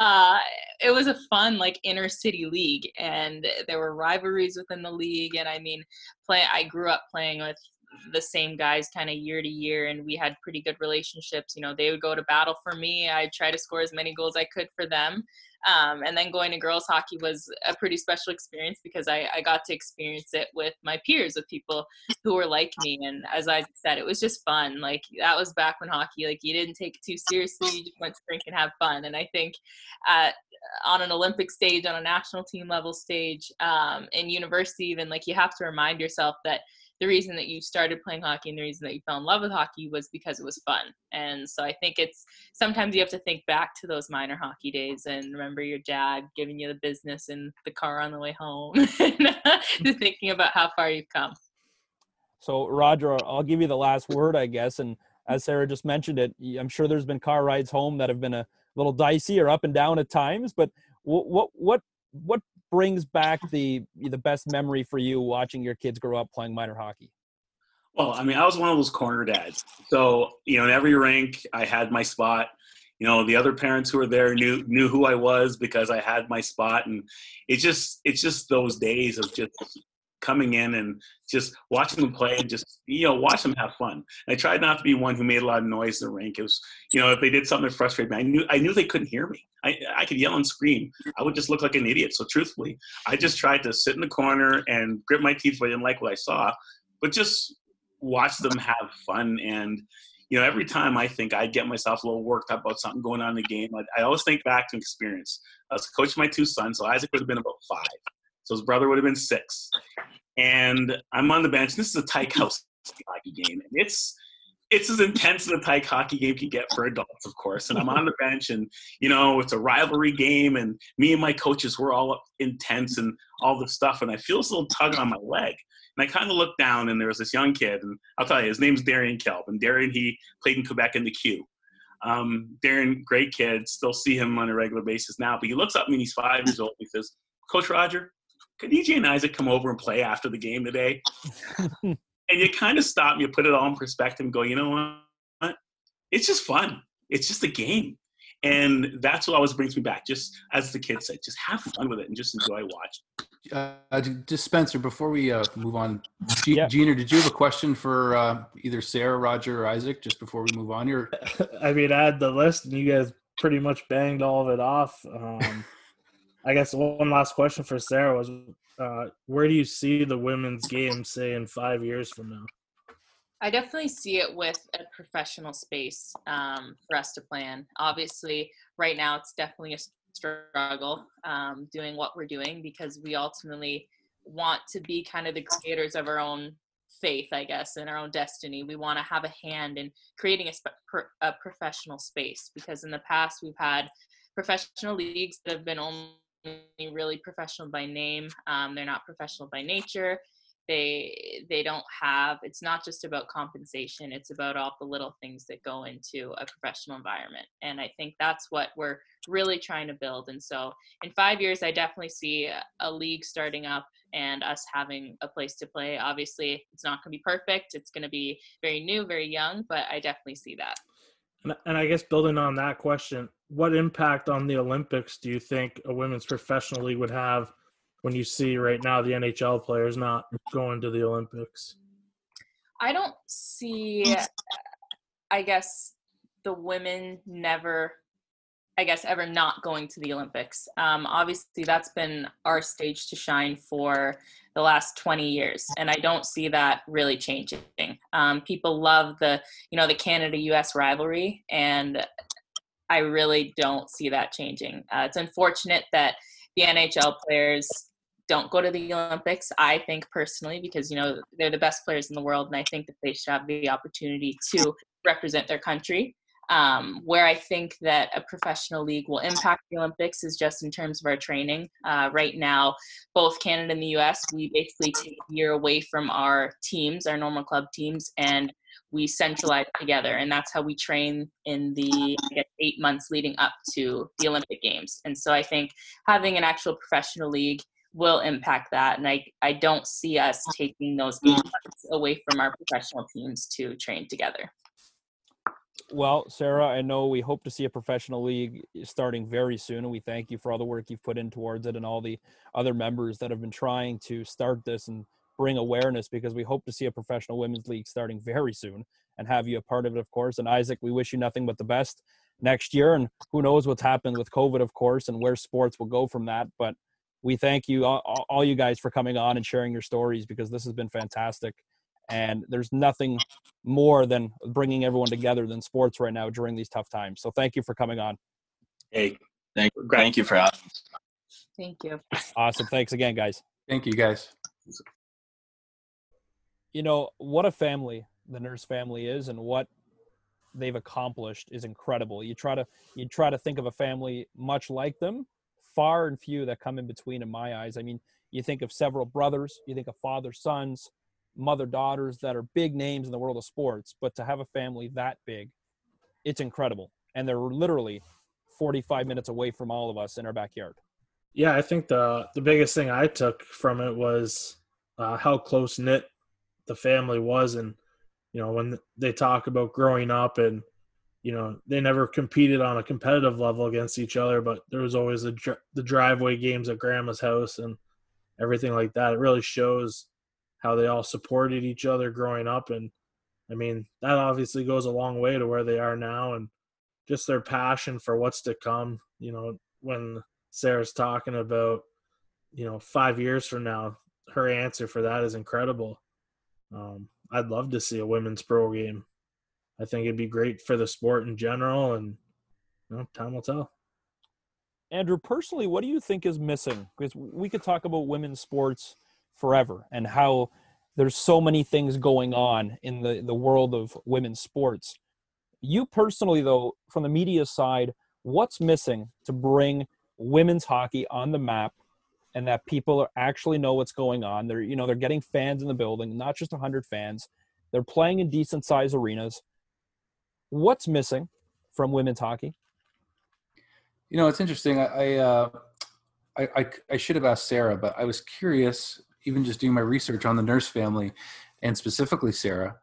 uh, it was a fun like inner city league, and there were rivalries within the league. And I mean, play. I grew up playing with the same guys kind of year to year and we had pretty good relationships you know they would go to battle for me i'd try to score as many goals i could for them um, and then going to girls hockey was a pretty special experience because I, I got to experience it with my peers, with people who were like me. And as I said, it was just fun. Like that was back when hockey, like you didn't take it too seriously. You just went to drink and have fun. And I think at, on an Olympic stage, on a national team level stage, um, in university, even like you have to remind yourself that the reason that you started playing hockey and the reason that you fell in love with hockey was because it was fun. And so I think it's sometimes you have to think back to those minor hockey days and remember your dad giving you the business in the car on the way home, just uh, thinking about how far you've come. So, Roger, I'll give you the last word, I guess. And as Sarah just mentioned it, I'm sure there's been car rides home that have been a little dicey or up and down at times. But what what what what brings back the the best memory for you watching your kids grow up playing minor hockey? Well, I mean, I was one of those corner dads. So, you know, in every rink, I had my spot. You know, the other parents who were there knew knew who I was because I had my spot, and it's just it's just those days of just coming in and just watching them play and just you know watch them have fun. I tried not to be one who made a lot of noise in the rink. It was you know if they did something that frustrated me, I knew I knew they couldn't hear me. I I could yell and scream. I would just look like an idiot. So truthfully, I just tried to sit in the corner and grit my teeth But I didn't like what I saw, but just watch them have fun and. You know, every time I think I get myself a little worked up about something going on in the game, I, I always think back to experience. I was coaching my two sons, so Isaac would have been about five so his brother would have been six. And I'm on the bench. This is a Tyke house hockey game. And it's it's as intense as a tyke hockey game can get for adults, of course. And I'm on the bench, and you know it's a rivalry game, and me and my coaches we're all intense and all this stuff, and I feel this little tug on my leg, and I kind of look down, and there was this young kid, and I'll tell you, his name's Darian Kelb, and Darian he played in Quebec in the Q. Um, Darren, great kid, still see him on a regular basis now, but he looks up at me, and he's five years old. And he says, "Coach Roger, could EJ and Isaac come over and play after the game today?" and you kind of stop and you put it all in perspective and go, you know what? It's just fun. It's just a game. And that's what always brings me back. Just as the kids said, just have fun with it and just enjoy watching. Uh, just Spencer, before we uh, move on, G- yeah. Gina, did you have a question for uh, either Sarah, Roger, or Isaac? Just before we move on here. I mean, I had the list, and you guys pretty much banged all of it off. Um, I guess one last question for Sarah was uh, where do you see the women's game, say, in five years from now? I definitely see it with a professional space um, for us to plan. Obviously, right now it's definitely a struggle um, doing what we're doing because we ultimately want to be kind of the creators of our own faith, I guess, and our own destiny. We want to have a hand in creating a, a professional space because in the past we've had professional leagues that have been only really professional by name. Um, they're not professional by nature. They they don't have. It's not just about compensation. It's about all the little things that go into a professional environment. And I think that's what we're really trying to build. And so in five years, I definitely see a league starting up and us having a place to play. Obviously, it's not going to be perfect. It's going to be very new, very young, but I definitely see that. And, and I guess building on that question, what impact on the Olympics do you think a women's professional league would have when you see right now the NHL players not going to the Olympics? I don't see, I guess, the women never I guess, ever not going to the Olympics. Um, obviously, that's been our stage to shine for the last 20 years, and I don't see that really changing. Um, people love the, you know, the Canada-U.S. rivalry, and I really don't see that changing. Uh, it's unfortunate that the NHL players don't go to the Olympics. I think personally, because you know they're the best players in the world, and I think that they should have the opportunity to represent their country. Um, where I think that a professional league will impact the Olympics is just in terms of our training. Uh, right now, both Canada and the US, we basically take a year away from our teams, our normal club teams, and we centralize together. And that's how we train in the guess, eight months leading up to the Olympic Games. And so I think having an actual professional league will impact that. And I, I don't see us taking those eight months away from our professional teams to train together. Well, Sarah, I know we hope to see a professional league eh, starting very soon, and we thank you for all the work you've put in towards it and all the other members that have been trying to start this and bring awareness because we hope to see a professional women's league starting very soon and have you a part of it, of course. And Isaac, we wish you nothing but the best next year. And who knows what's happened with COVID, of course, and where sports will go from that. But we thank you, all, all you guys, for coming on and sharing your stories because this has been fantastic and there's nothing more than bringing everyone together than sports right now during these tough times. So thank you for coming on. Hey, thank, thank you for having us. Thank you. Awesome. Thanks again, guys. Thank you, guys. You know, what a family the nurse family is and what they've accomplished is incredible. You try to you try to think of a family much like them, far and few that come in between in my eyes. I mean, you think of several brothers, you think of father sons, mother daughters that are big names in the world of sports, but to have a family that big, it's incredible. And they're literally 45 minutes away from all of us in our backyard. Yeah, I think the the biggest thing I took from it was uh, how close knit the family was, and you know when they talk about growing up and you know they never competed on a competitive level against each other, but there was always a, the driveway games at grandma's house and everything like that. It really shows how they all supported each other growing up. And I mean that obviously goes a long way to where they are now and just their passion for what's to come you know when Sarah's talking about you know 5 years from now her answer for that is incredible. Um, I'd love to see a women's pro game. I think it'd be great for the sport in general and you know time will tell. Andrew personally what do you think is missing? Because we could talk about women's sports forever and how there's so many things going on in the the world of women's sports. You personally, though, from the media side, what's missing to bring women's hockey on the map and that people actually know what's going on. They're you know they're getting fans in the building, not just 100 fans. They're playing in decent sized arenas. What's missing from women's hockey? You know, it's interesting. I I, uh, I, I I should have asked Sarah, but I was curious, even just doing my research on the Nurse family, and specifically Sarah.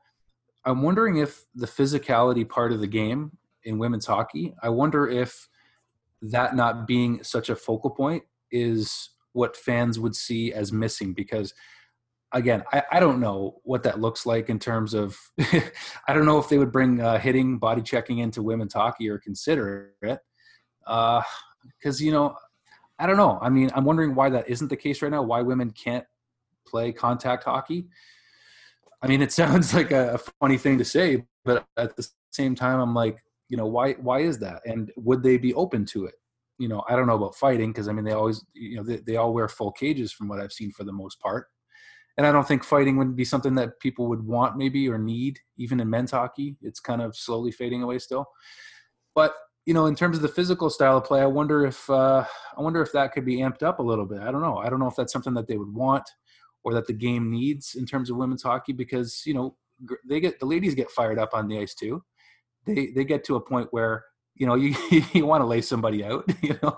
I'm wondering if the physicality part of the game in women's hockey. I wonder if that not being such a focal point is what fans would see as missing because again I, I don't know what that looks like in terms of i don't know if they would bring uh, hitting body checking into women's hockey or consider it because uh, you know i don't know i mean i'm wondering why that isn't the case right now why women can't play contact hockey. I mean it sounds like a, a funny thing to say but at the same time i'm like you know why why is that? And would they be open to it? You know i don't know about fighting because i mean they always you know they, they all wear full cages from what i've seen for the most part. And i don't think fighting would be something that people would want maybe or need even in men's hockey. It's kind of slowly fading away still. But you know in terms of the physical style of play i wonder if uh, i wonder if that could be amped up a little bit. I don't know. I don't know if that's something that they would want or that the game needs in terms of women's hockey because you know they get the ladies get fired up on the ice too. They they get to a point where you know you you want to lay somebody out you know?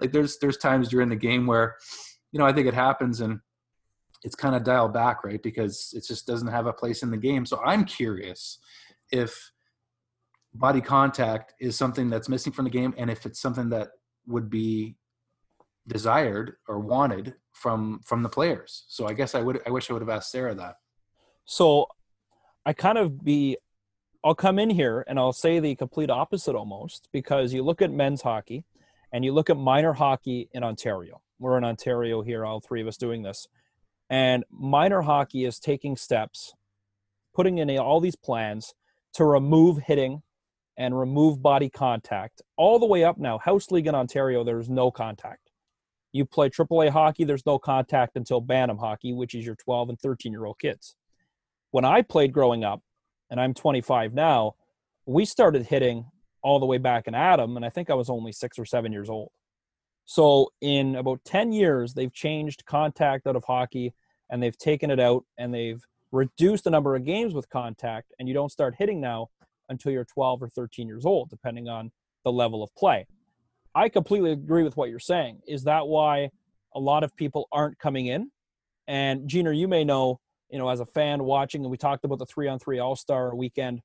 Like there's there's times during the game where you know i think it happens and it's kind of dialed back right? Because it just doesn't have a place in the game. So i'm curious if body contact is something that's missing from the game and if it's something that would be desired or wanted from from the players so i guess i would i wish i would have asked sarah that so i kind of be I'll come in here and I'll say the complete opposite almost because you look at men's hockey and you look at minor hockey in Ontario. We're in Ontario here, all three of us doing this. And minor hockey is taking steps, putting in all these plans to remove hitting and remove body contact all the way up now. House League in Ontario, there's no contact. You play AAA hockey, there's no contact until Bantam hockey, which is your 12 and 13 year old kids. When I played growing up, and I'm 25 now, we started hitting all the way back in Atom, and I think I was only six or seven years old. So in about 10 years, they've changed contact out of hockey and they've taken it out and they've reduced the number of games with contact, and you don't start hitting now until you're 12 or 13 years old, depending on the level of play. I completely agree with what you're saying. Is that why a lot of people aren't coming in? And Gina, you may know you know, as a fan watching, and we talked about the three on three All Star weekend.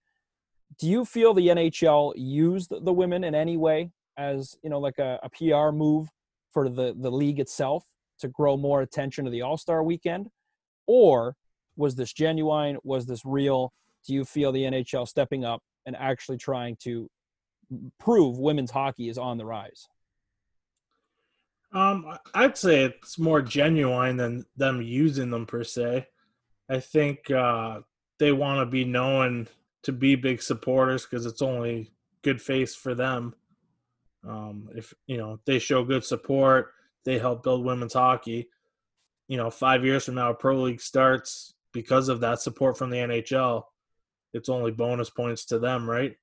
Do you feel the NHL used the women in any way as you know, like a, a PR move for the the league itself to grow more attention to the All Star weekend, or was this genuine? Was this real? Do you feel the NHL stepping up and actually trying to prove women's hockey is on the rise? Um, I'd say it's more genuine than them using them per se. I think uh, they want to be known to be big supporters because it's only good face for them. Um, if you know they show good support, they help build women's hockey. You know, five years from now, pro league starts because of that support from the NHL. It's only bonus points to them, right?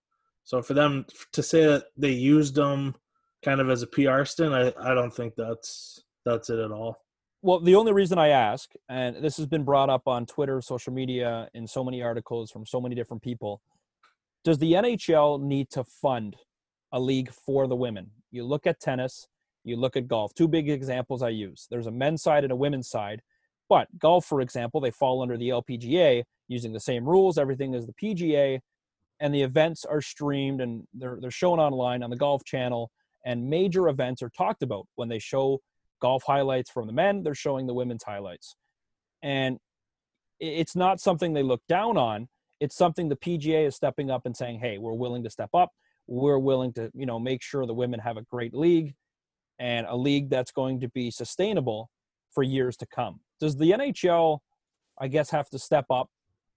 So for them to say that they used them kind of as a PR stint, I, I don't think that's that's it at all. Well, the only reason I ask, and this has been brought up on Twitter, social media, in so many articles from so many different people, does the NHL need to fund a league for the women? You look at tennis, you look at golf. Two big examples I use. There's a men's side and a women's side. But golf, for example, they fall under the LPGA using the same rules, everything is the PGA, and the events are streamed and they're, they're shown online on the Golf Channel. And major events are talked about when they show golf highlights from the men, they're showing the women's highlights. And it's not something they look down on. It's something the PGA is stepping up and saying, "Hey, we're willing to step up. We're willing to, you know, make sure the women have a great league and a league that's going to be sustainable for years to come." Does the NHL I guess have to step up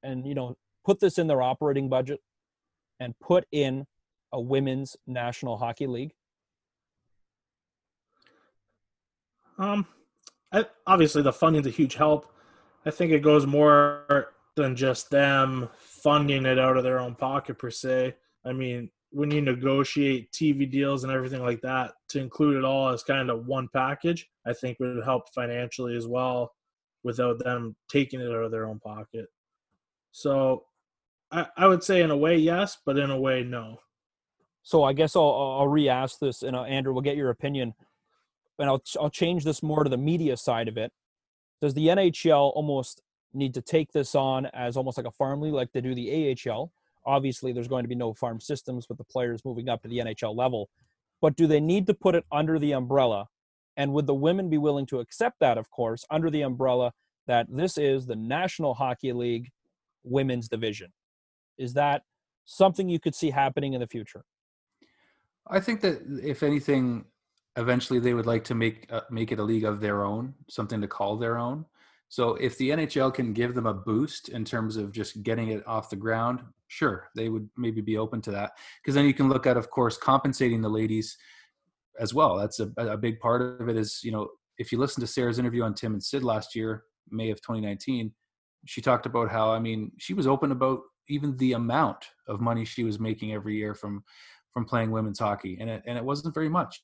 and, you know, put this in their operating budget and put in a women's national hockey league? Um, I, obviously the funding's a huge help. I think it goes more than just them funding it out of their own pocket per se. I mean, when you negotiate TV deals and everything like that, to include it all as kind of one package, I think would help financially as well without them taking it out of their own pocket. So I, I would say in a way yes, but in a way no. So I guess I'll, I'll re-ask this, and uh, Andrew, we'll get your opinion, and I'll I'll change this more to the media side of it. Does the NHL almost need to take this on as almost like a farm league, like they do the AHL? Obviously, there's going to be no farm systems with the players moving up to the NHL level, but do they need to put it under the umbrella? And would the women be willing to accept that, of course, under the umbrella that this is the National Hockey League women's division? Is that something you could see happening in the future? I think that if anything, eventually they would like to make uh, make it a league of their own, something to call their own. So if the NHL can give them a boost in terms of just getting it off the ground, sure, they would maybe be open to that. Because then you can look at, of course, compensating the ladies as well. That's a, a big part of it. Is you know if you listen to Sarah's interview on Tim and Sid last year, May of 2019, she talked about how I mean she was open about even the amount of money she was making every year from from playing women's hockey, and it and it wasn't very much.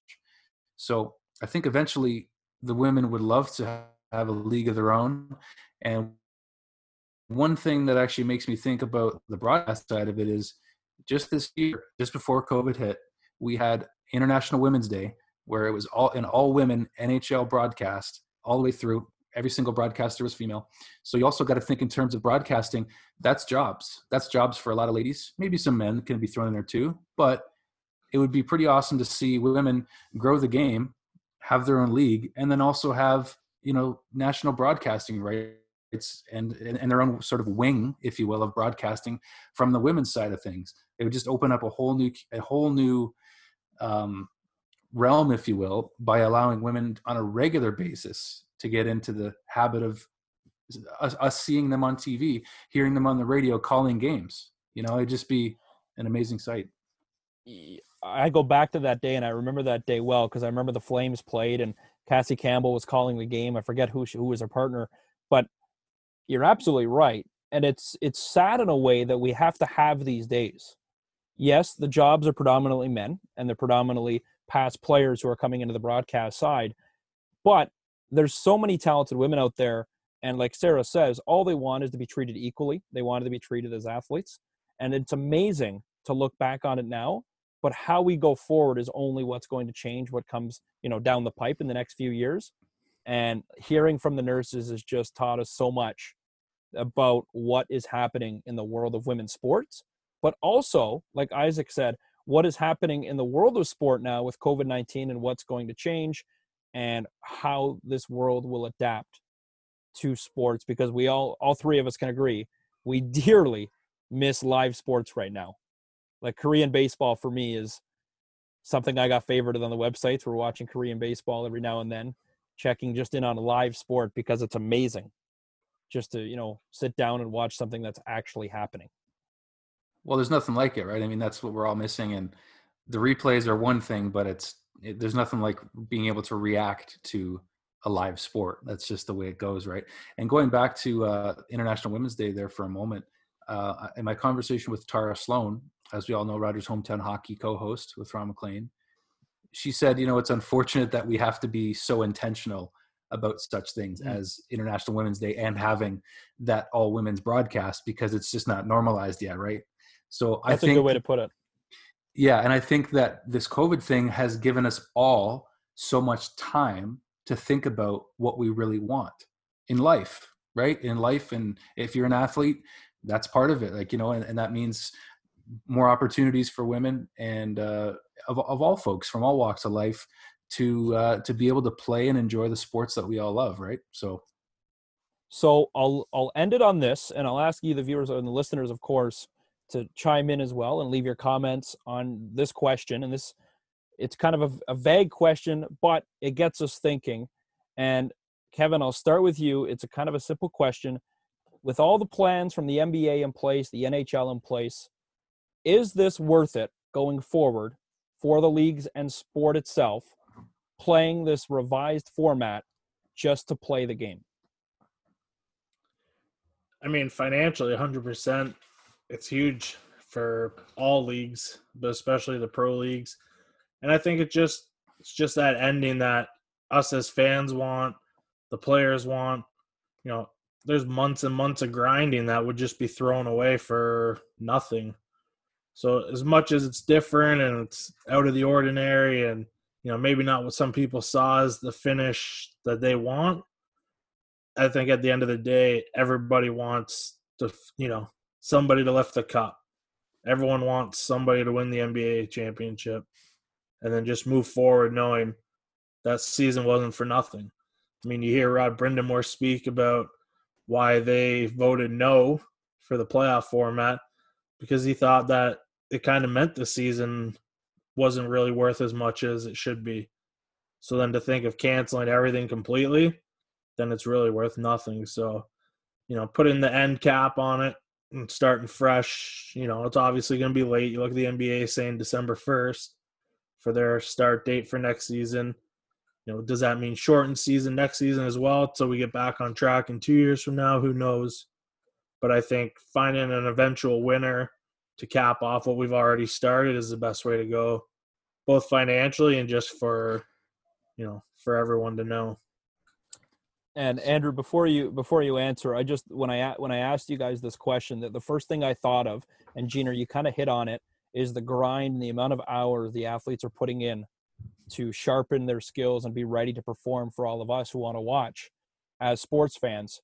So I think eventually the women would love to have a league of their own. And one thing that actually makes me think about the broadcast side of it is just this year, just before COVID hit, we had International Women's Day, where it was all an all women NHL broadcast all the way through. Every single broadcaster was female. So you also got to think in terms of broadcasting. That's jobs. That's jobs for a lot of ladies. Maybe some men can be thrown in there too. But it would be pretty awesome to see women grow the game, have their own league, and then also have you know national broadcasting rights and and their own sort of wing, if you will, of broadcasting from the women's side of things. It would just open up a whole new a whole new um, realm, if you will, by allowing women on a regular basis to get into the habit of us, us seeing them on TV, hearing them on the radio, calling games. You know, it'd just be an amazing sight. I go back to that day and I remember that day well because I remember the Flames played and Cassie Campbell was calling the game. I forget who she, who was her partner, but you're absolutely right. And it's it's sad in a way that we have to have these days. Yes, the jobs are predominantly men and they're predominantly past players who are coming into the broadcast side, but there's so many talented women out there and like Sarah says, all they want is to be treated equally. They wanted to be treated as athletes. And it's amazing to look back on it now but how we go forward is only what's going to change what comes you know down the pipe in the next few years and hearing from the nurses has just taught us so much about what is happening in the world of women's sports but also like isaac said what is happening in the world of sport now with covid-19 and what's going to change and how this world will adapt to sports because we all all three of us can agree we dearly miss live sports right now like Korean baseball for me is something I got favorited on the websites. We're watching Korean baseball every now and then, checking just in on a live sport because it's amazing just to, you know, sit down and watch something that's actually happening. Well, there's nothing like it, right? I mean, that's what we're all missing. And the replays are one thing, but it's, it, there's nothing like being able to react to a live sport. That's just the way it goes, right? And going back to uh, International Women's Day there for a moment, uh, in my conversation with Tara Slone, as we all know, Rogers Hometown Hockey co-host with Ron MacLean, she said, you know, it's unfortunate that we have to be so intentional about such things mm. as International Women's Day and having that all women's broadcast because it's just not normalized yet, right? So That's I think a good way to put it. Yeah, and I think that this COVID thing has given us all so much time to think about what we really want in life, right? In life, and if you're an athlete, that's part of it. Like you know, and, and that means more opportunities for women and uh, of, of all folks from all walks of life to uh, to be able to play and enjoy the sports that we all love, right? So, so I'll I'll end it on this, and I'll ask you, the viewers and the listeners, of course, to chime in as well and leave your comments on this question. And this, it's kind of a, a vague question, but it gets us thinking. And Kevin, I'll start with you. It's a kind of a simple question. With all the plans from the NBA in place, the NHL in place, is this worth it going forward for the leagues and sport itself playing this revised format just to play the game? I mean, financially, 100%, it's huge for all leagues, but especially the pro leagues. And I think it just it's just that ending that us as fans want, the players want. You know, there's months and months of grinding that would just be thrown away for nothing. So as much as it's different and it's out of the ordinary and you know maybe not what some people saw as the finish that they want, I think at the end of the day everybody wants to you know somebody to lift the cup. Everyone wants somebody to win the NBA championship and then just move forward knowing that season wasn't for nothing. I mean, you hear Rod Brind'Amour speak about why they voted no for the playoff format because he thought that it kind of meant the season wasn't really worth as much as it should be. So then to think of canceling everything completely, then it's really worth nothing. So, you know, putting the end cap on it and starting fresh, you know, it's obviously going to be late. You look at the NBA saying December 1st for their start date for next season. You know, does that mean shortened season next season as well? So we get back on track in two years from now? Who knows? But I think finding an eventual winner to cap off what we've already started is the best way to go, both financially and just for, you know, for everyone to know. And Andrew, before you before you answer, I just when I when I asked you guys this question, that the first thing I thought of, and Gina, you kind of hit on it, is the grind and the amount of hours the athletes are putting in to sharpen their skills and be ready to perform for all of us who want to watch as sports fans.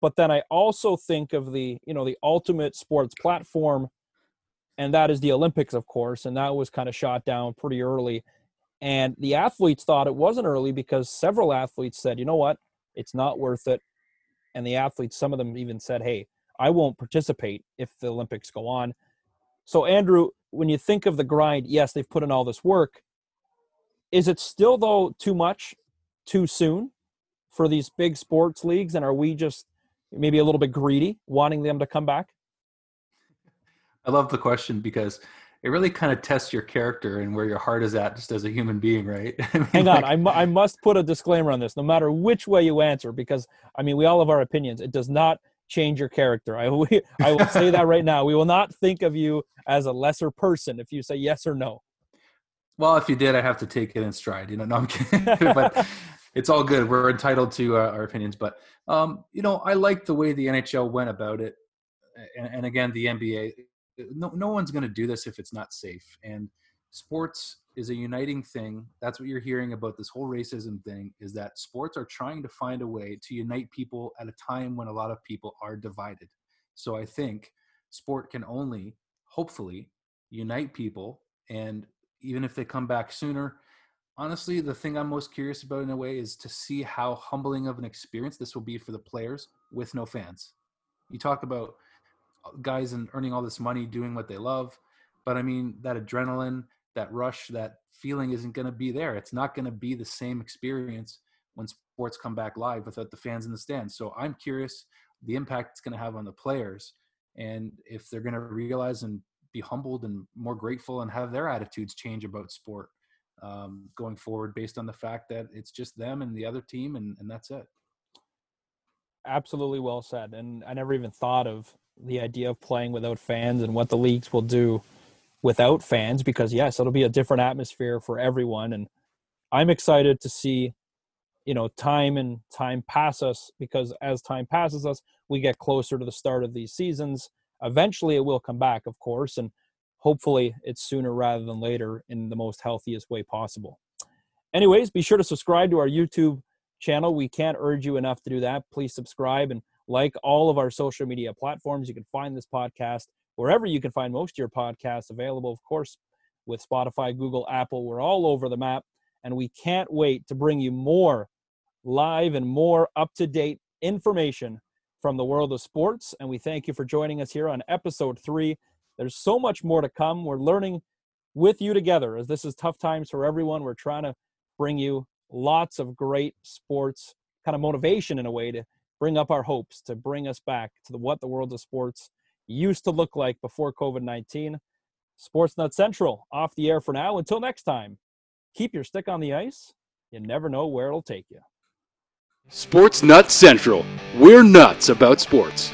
But then I also think of the, you know, the ultimate sports platform and that is the Olympics, of course, and that was kind of shot down pretty early. And the athletes thought it wasn't early because several athletes said, "You know what? It's not worth it." And the athletes, some of them even said, "Hey, I won't participate if the Olympics go on." So, Andrew, when you think of the grind, yes, they've put in all this work. Is it still though too much, too soon for these big sports leagues? And are we just maybe a little bit greedy, wanting them to come back? I love the question because it really kind of tests your character and where your heart is at just as a human being, right? I mean, Hang on, like, I, mu- I must put a disclaimer on this, no matter which way you answer, because I mean, we all have our opinions. It does not change your character. I, we, I will say that right now. We will not think of you as a lesser person if you say yes or no. Well, if you did, I have to take it in stride. You know, no, I'm kidding. but it's all good. We're entitled to uh, our opinions. But um, you know, I like the way the NHL went about it, and, and again, the NBA. No, no one's going to do this if it's not safe. And sports is a uniting thing. That's what you're hearing about this whole racism thing is that sports are trying to find a way to unite people at a time when a lot of people are divided. So I think sport can only hopefully unite people and even if they come back sooner honestly the thing i'm most curious about in a way is to see how humbling of an experience this will be for the players with no fans you talk about uh, guys and earning all this money doing what they love but i mean that adrenaline that rush, that feeling isn't going to be there. It's not going to be the same experience when sports come back live without the fans in the stands. So I'm curious the impact it's going to have on the players and if they're going to realize and be humbled and more grateful and have their attitudes change about sport um, going forward based on the fact that it's just them and the other team and, and that's it. Absolutely well said. And I never even thought of the idea of playing without fans and what the leagues will do without fans because yes it'll be a different atmosphere for everyone. And i'm excited to see you know time and time pass us because as time passes us we get closer to the start of these seasons. Eventually it will come back of course and hopefully it's sooner rather than later in the most healthiest way possible. Anyways be sure to subscribe to our youtube channel. We can't urge you enough to do that. Please subscribe and like all of our social media platforms you can find this podcast wherever you can find most of your podcasts available, of course, with Spotify, Google, Apple. We're all over the map, and we can't wait to bring you more live and more up to date information from the world of sports. And we thank you for joining us here on episode three. There's so much more to come. We're learning with you together as this is tough times for everyone. We're trying to bring you lots of great sports kind of motivation in a way to bring up our hopes, to bring us back to the, what the world of sports used to look like before COVID 19. Sports Nut Central off the air for now. Until next time, keep your stick on the ice. You never know where it'll take you. Sports Nut Central. We're nuts about sports.